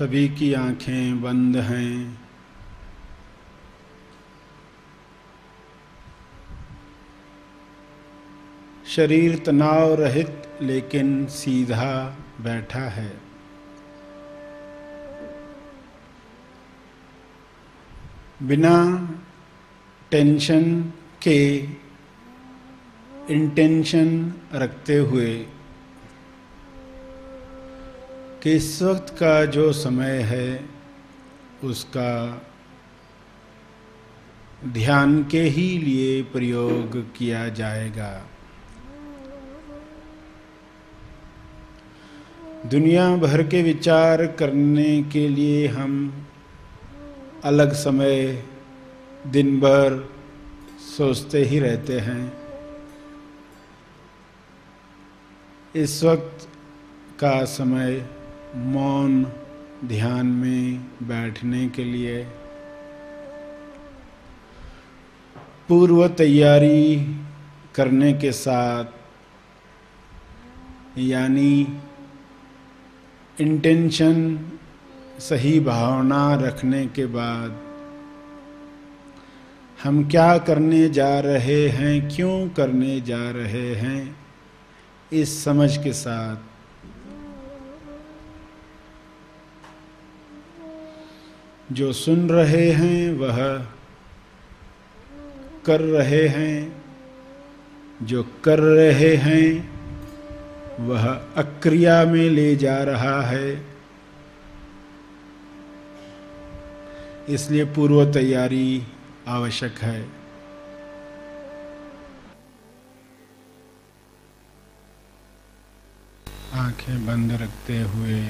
सभी की आँखें बंद हैं। शरीर तनाव रहित लेकिन सीधा बैठा है। बिना टेंशन के इंटेंशन रखते हुए कि इस वक्त का जो समय है, उसका ध्यान के ही लिए प्रयोग किया जाएगा। दुनिया भर के विचार करने के लिए हम अलग समय दिन भर सोचते ही रहते हैं। इस वक्त का समय मौन ध्यान में बैठने के लिए। पूर्व तैयारी करने के साथ, यानी इंटेंशन सही भावना रखने के बाद, हम क्या करने जा रहे हैं, क्यों करने जा रहे हैं, इस समझ के साथ जो सुन रहे हैं वह कर रहे हैं। जो कर रहे हैं वह अक्रिया में ले जा रहा है। इसलिए पूर्व तैयारी आवश्यक है। आँखें बंद रखते हुए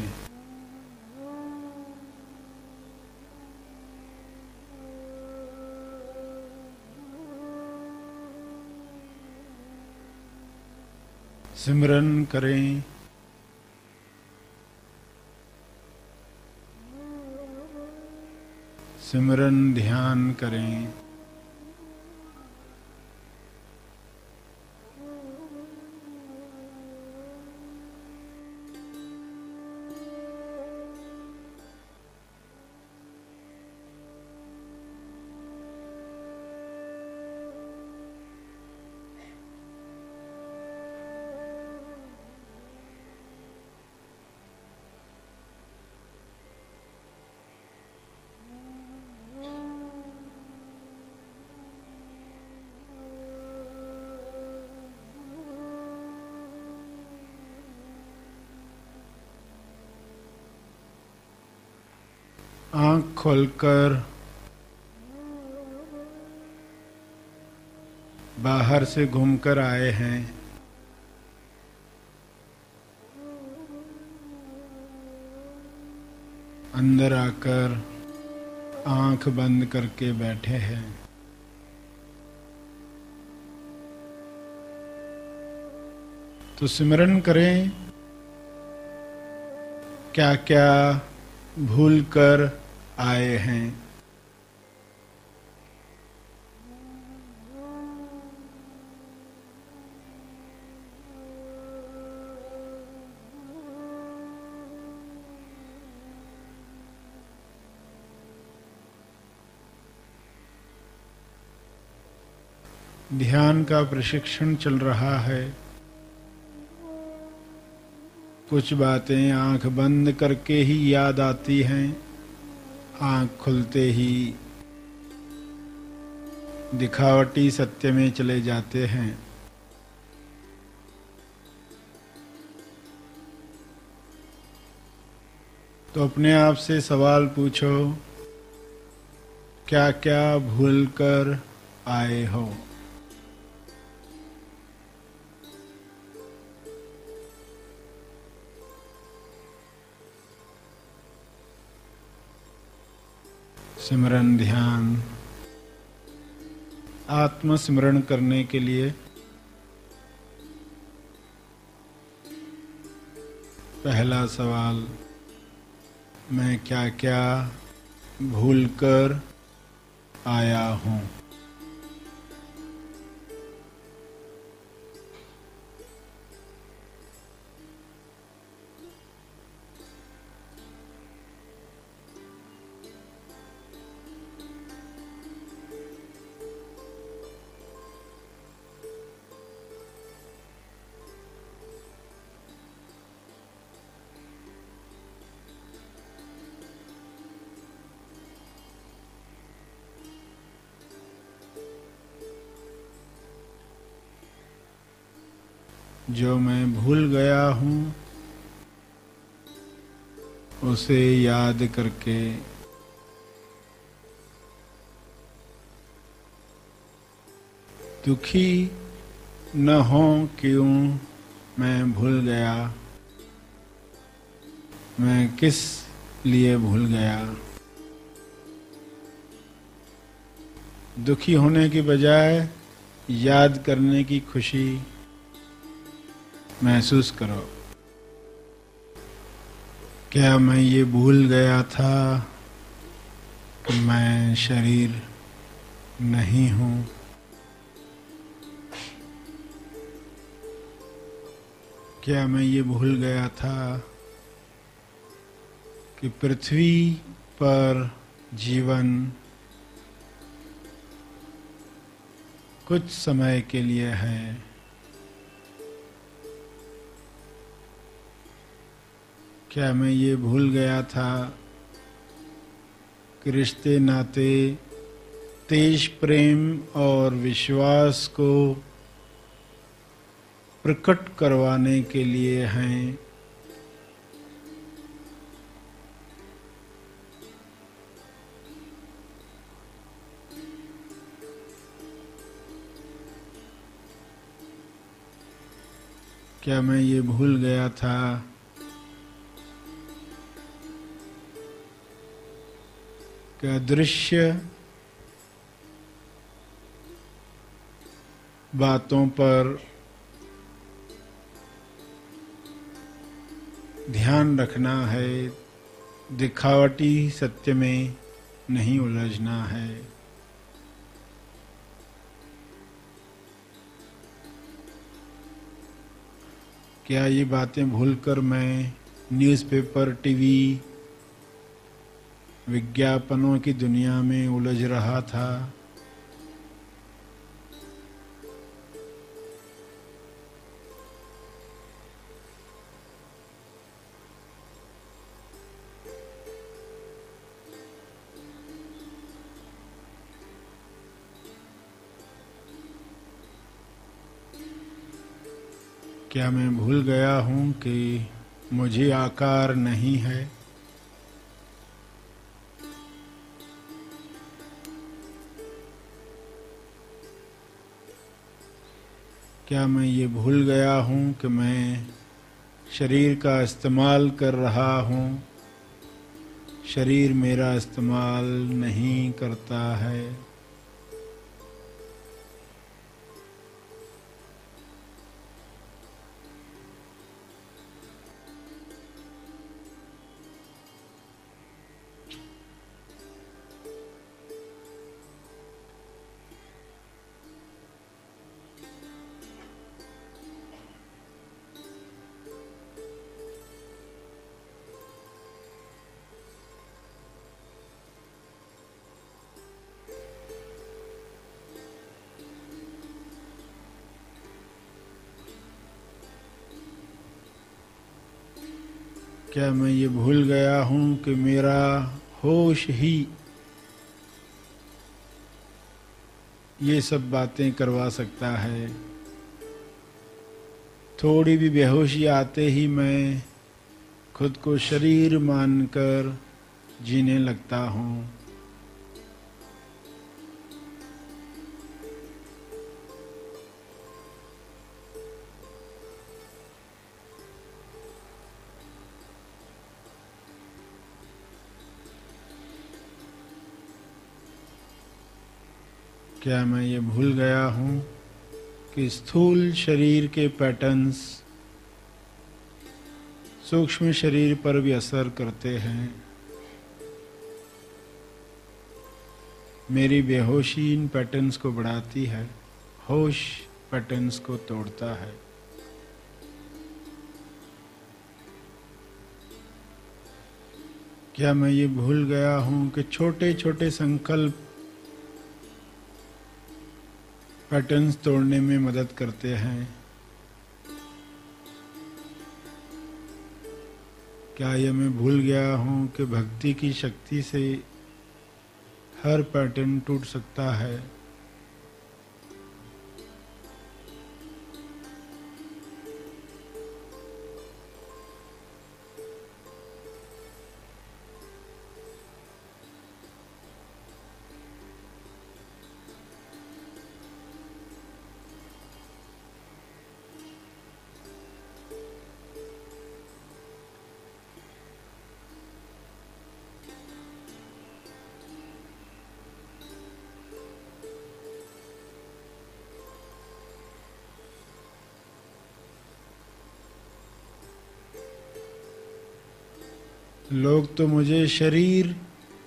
सिमरन करें। सिमरन ध्यान करें। आँख खोलकर बाहर से घूमकर आए हैं। अंदर आकर आँख बंद करके बैठे हैं। तो सिमरन करें क्या क्या भूल कर आए हैं। ध्यान का प्रशिक्षण चल रहा है। कुछ बातें आँख बंद करके ही याद आती हैं। आँख खुलते ही दिखावटी सत्य में चले जाते हैं। तो अपने आप से सवाल पूछो क्या क्या भूल कर आए हो? सिमरन ध्यान। आत्म सिमरण करने के लिए पहला सवाल, मैं क्या क्या भूल कर आया हूँ? जो मैं भूल गया हूँ, उसे याद करके। दुखी न हो क्यों मैं भूल गया? मैं किस लिए भूल गया? दुखी होने की बजाय याद करने की खुशी महसूस करो। क्या मैं ये भूल गया था कि मैं शरीर नहीं हूँ? क्या मैं ये भूल गया था कि पृथ्वी पर जीवन कुछ समय के लिए है? क्या मैं ये भूल गया था? कि रिश्ते नाते, तेज प्रेम और विश्वास को प्रकट करवाने के लिए हैं। क्या मैं ये भूल गया था? का दृश्य बातों पर ध्यान रखना है, दिखावटी सत्य में नहीं उलझना है। क्या ये बातें भूलकर मैं न्यूज़पेपर, टीवी विज्ञापनों की दुनिया में उलझ रहा था। क्या मैं भूल गया हूँ कि मुझे आकार नहीं है? क्या मैं ये भूल गया हूँ कि मैं शरीर का इस्तेमाल कर रहा हूँ? शरीर मेरा इस्तेमाल नहीं करता है। क्या मैं ये भूल गया हूँ कि मेरा होश ही ये सब बातें करवा सकता है? थोड़ी भी बेहोशी आते ही मैं खुद को शरीर मानकर जीने लगता हूँ। क्या मैं ये भूल गया हूँ कि स्थूल शरीर के पैटर्न्स सूक्ष्म शरीर पर भी असर करते हैं? मेरी बेहोशी इन पैटर्न्स को बढ़ाती है, होश पैटर्न्स को तोड़ता है। क्या मैं ये भूल गया हूँ कि छोटे छोटे संकल्प पैटर्न्स तोड़ने में मदद करते हैं। क्या यह मैं भूल गया हूँ कि भक्ति की शक्ति से हर पैटर्न टूट सकता है? लोग तो मुझे शरीर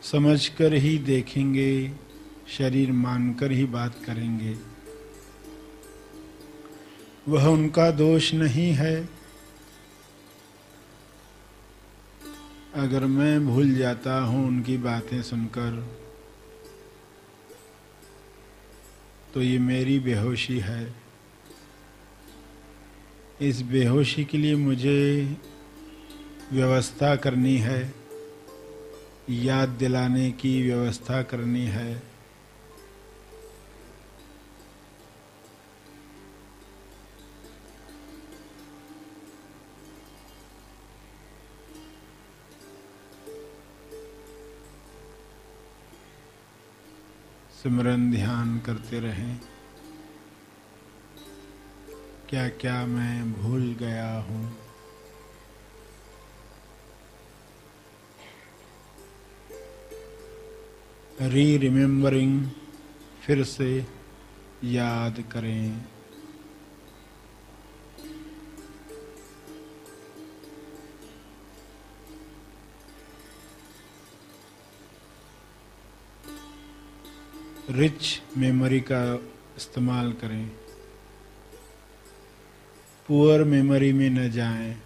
समझकर ही देखेंगे, शरीर मानकर ही बात करेंगे। वह उनका दोष नहीं है। अगर मैं भूल जाता हूँ उनकी बातें सुनकर तो ये मेरी बेहोशी है। इस बेहोशी के लिए मुझे व्यवस्था करनी है, याद दिलाने की व्यवस्था करनी है। सिमरन ध्यान करते रहें। क्या क्या मैं भूल गया हूँ? री रिमेम्बरिंग फिर से याद करें। रिच मेमोरी का इस्तेमाल करें। पुअर मेमोरी में न जाएँ।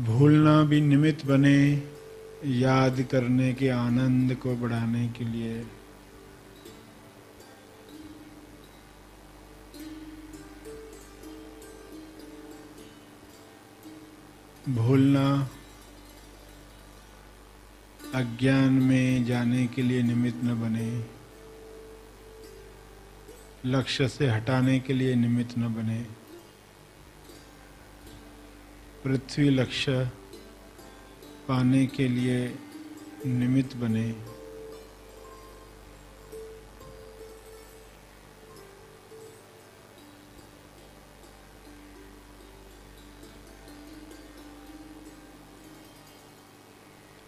भूलना भी निमित्त बने याद करने के आनंद को बढ़ाने के लिए। भूलना अज्ञान में जाने के लिए निमित्त न बने। लक्ष्य से हटाने के लिए निमित्त न बने। पृथ्वी लक्ष्य पाने के लिए निमित्त बने।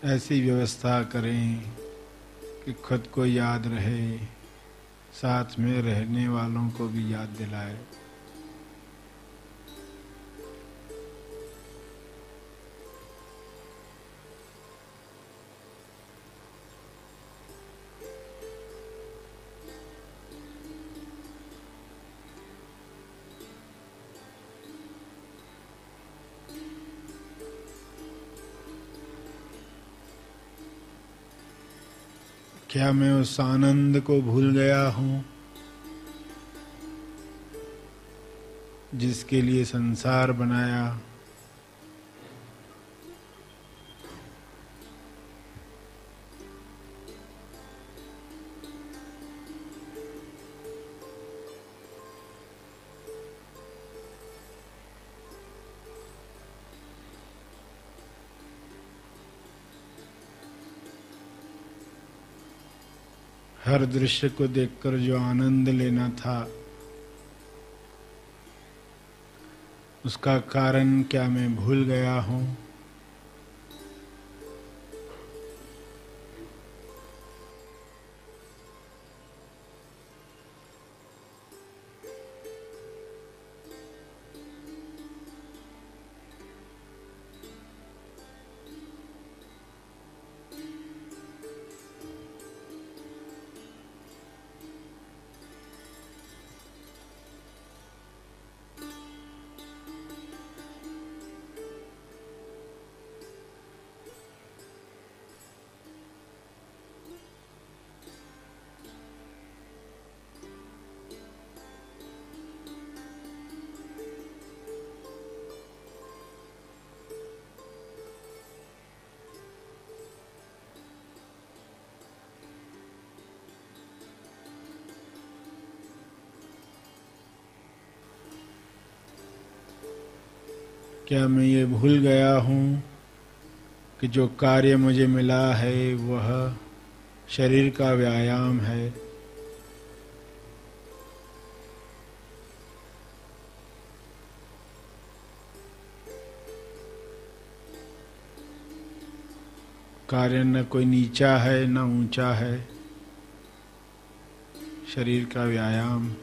ऐसी व्यवस्था करें कि खुद को याद रहे, साथ में रहने वालों को भी याद दिलाए। क्या मैं उस आनंद को भूल गया हूँ? जिसके लिए संसार बनाया हर दृश्य को देखकर जो आनंद लेना था, उसका कारण क्या मैं भूल गया हूँ? क्या मैं ये भूल गया हूँ कि जो कार्य मुझे मिला है, वह शरीर का व्यायाम है। कार्य न कोई नीचा है, न ऊँचा है, शरीर का व्यायाम।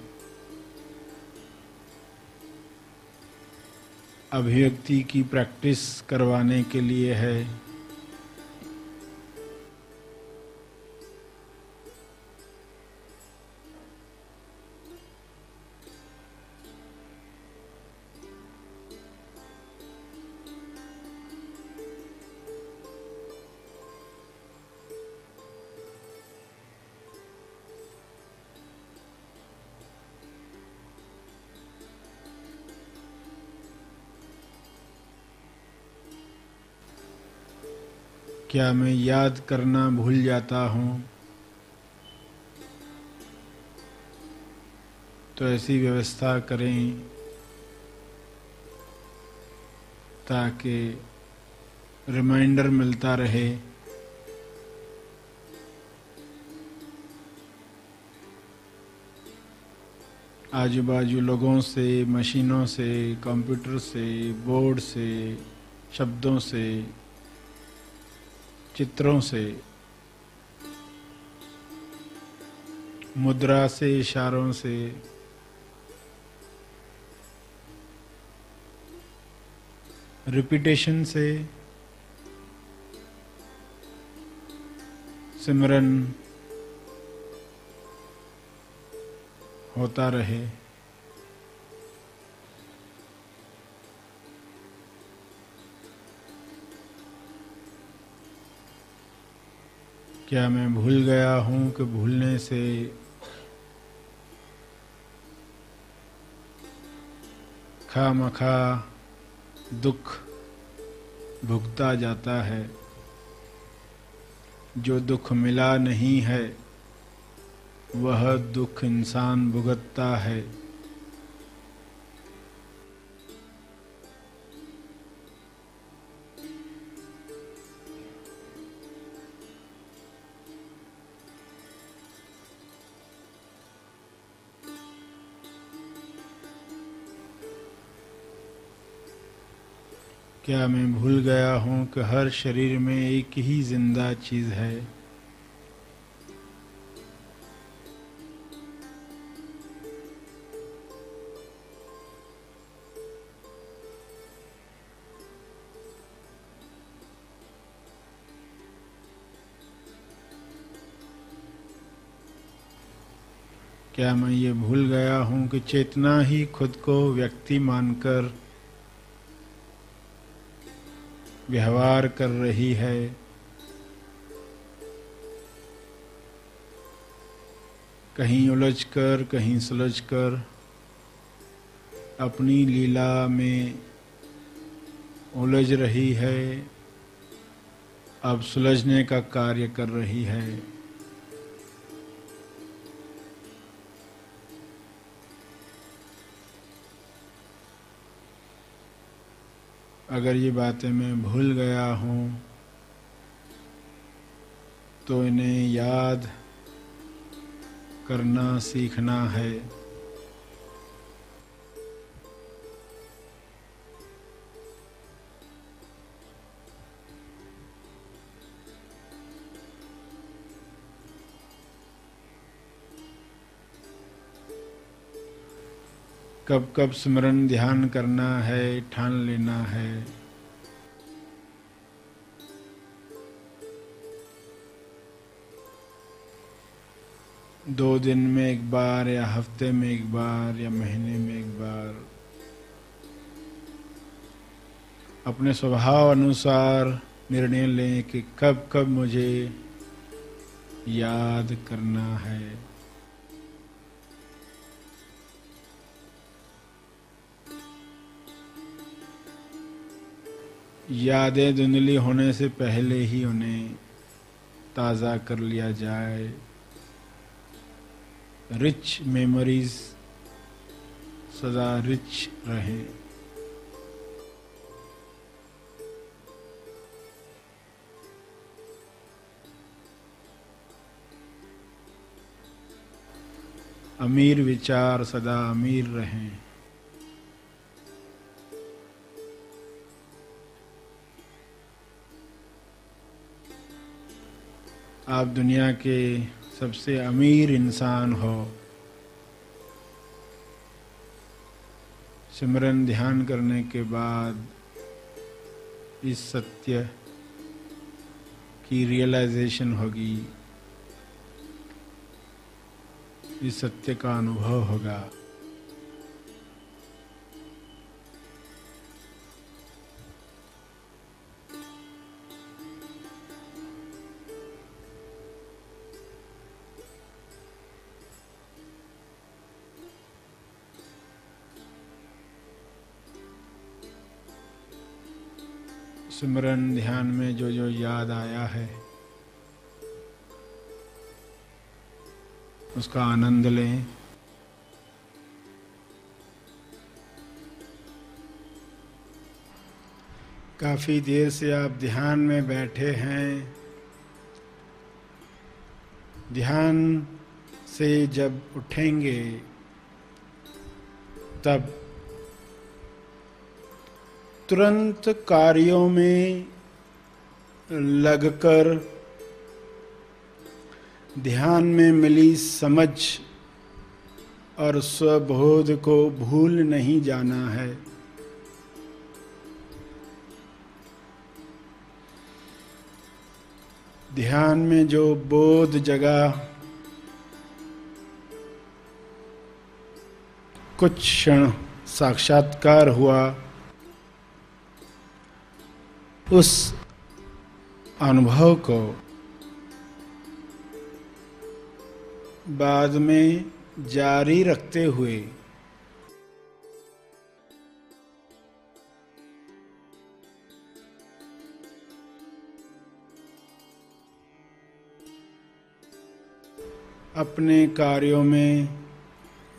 अभिव्यक्ति की प्रैक्टिस करवाने के लिए है। क्या मैं याद करना भूल जाता हूँ। तो ऐसी व्यवस्था करें ताकि रिमाइंडर मिलता रहे। आजू बाजू लोगों से, मशीनों से, कंप्यूटर से, बोर्ड से, शब्दों से चित्रों से मुद्रा से इशारों से रिपीटेशन से सिमरन होता रहे। क्या मैं भूल गया हूँ कि भूलने से खा मखा दुख भुगता जाता है? जो दुख मिला नहीं है, वह दुख इंसान भुगतता है। क्या मैं भूल गया हूँ कि हर शरीर में एक ही ज़िंदा चीज़ है? क्या मैं ये भूल गया हूँ कि चेतना ही खुद को व्यक्ति मानकर व्यवहार कर रही है। कहीं उलझ कर, कहीं सुलझ कर, अपनी लीला में उलझ रही है। अब सुलझने का कार्य कर रही है। अगर ये बातें मैं भूल गया हूँ तो इन्हें याद करना सीखना है। कब कब स्मरण ध्यान करना है, ठान लेना है। दो दिन में एक बार, या हफ़्ते में एक बार, या महीने में एक बार। अपने स्वभाव अनुसार निर्णय लें कि कब कब मुझे याद करना है। यादें धुंधली होने से पहले ही उन्हें ताज़ा कर लिया जाए। रिच मेमोरीज सदा रिच रहें। अमीर विचार सदा अमीर रहें। आप दुनिया के सबसे अमीर इंसान हो। सिमरन ध्यान करने के बाद इस सत्य की रियलाइजेशन होगी। इस सत्य का अनुभव होगा। सिमरन ध्यान में जो जो याद आया है, उसका आनंद लें। काफ़ी देर से आप ध्यान में बैठे हैं। ध्यान से जब उठेंगे, तब तुरंत कार्यों में लगकर ध्यान में मिली समझ और स्वबोध को भूल नहीं जाना है। ध्यान में जो बोध जगा, कुछ क्षण साक्षात्कार हुआ उस अनुभव को बाद में जारी रखते हुए अपने कार्यों में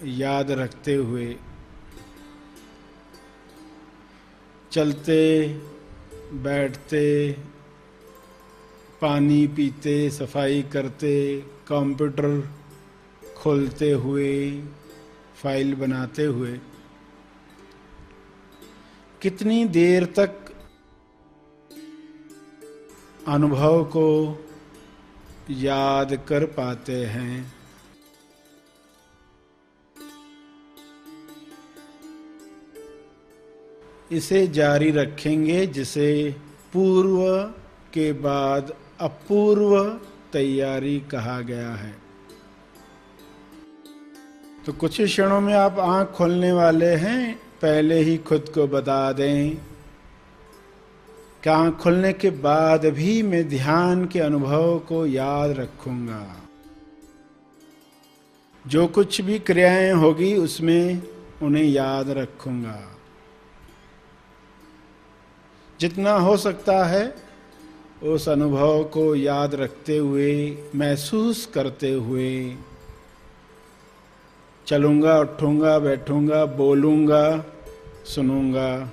याद रखते हुए चलते बैठते, पानी पीते, सफ़ाई करते, कंप्यूटर खोलते हुए, फ़ाइल बनाते हुए। कितनी देर तक अनुभव को याद कर पाते हैं? इसे जारी रखेंगे, जिसे पूर्व के बाद अपूर्व तैयारी कहा गया है। तो कुछ ही क्षणों में आप आँख खोलने वाले हैं, पहले ही खुद को बता दें कि आँख खोलने के बाद भी मैं ध्यान के अनुभव को याद रखूँगा। जो कुछ भी क्रियाएँ होगी, उसमें उन्हें याद रखूँगा। जितना हो सकता है, उस अनुभव को याद रखते हुए, महसूस करते हुए। चलूँगा, उठूँगा, बैठूँगा, बोलूँगा, सुनूँगा,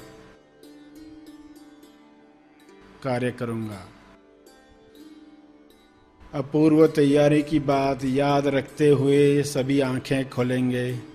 कार्य करूँगा। अपूर्व तैयारी की बात याद रखते हुए सभी आँखें खोलेंगे।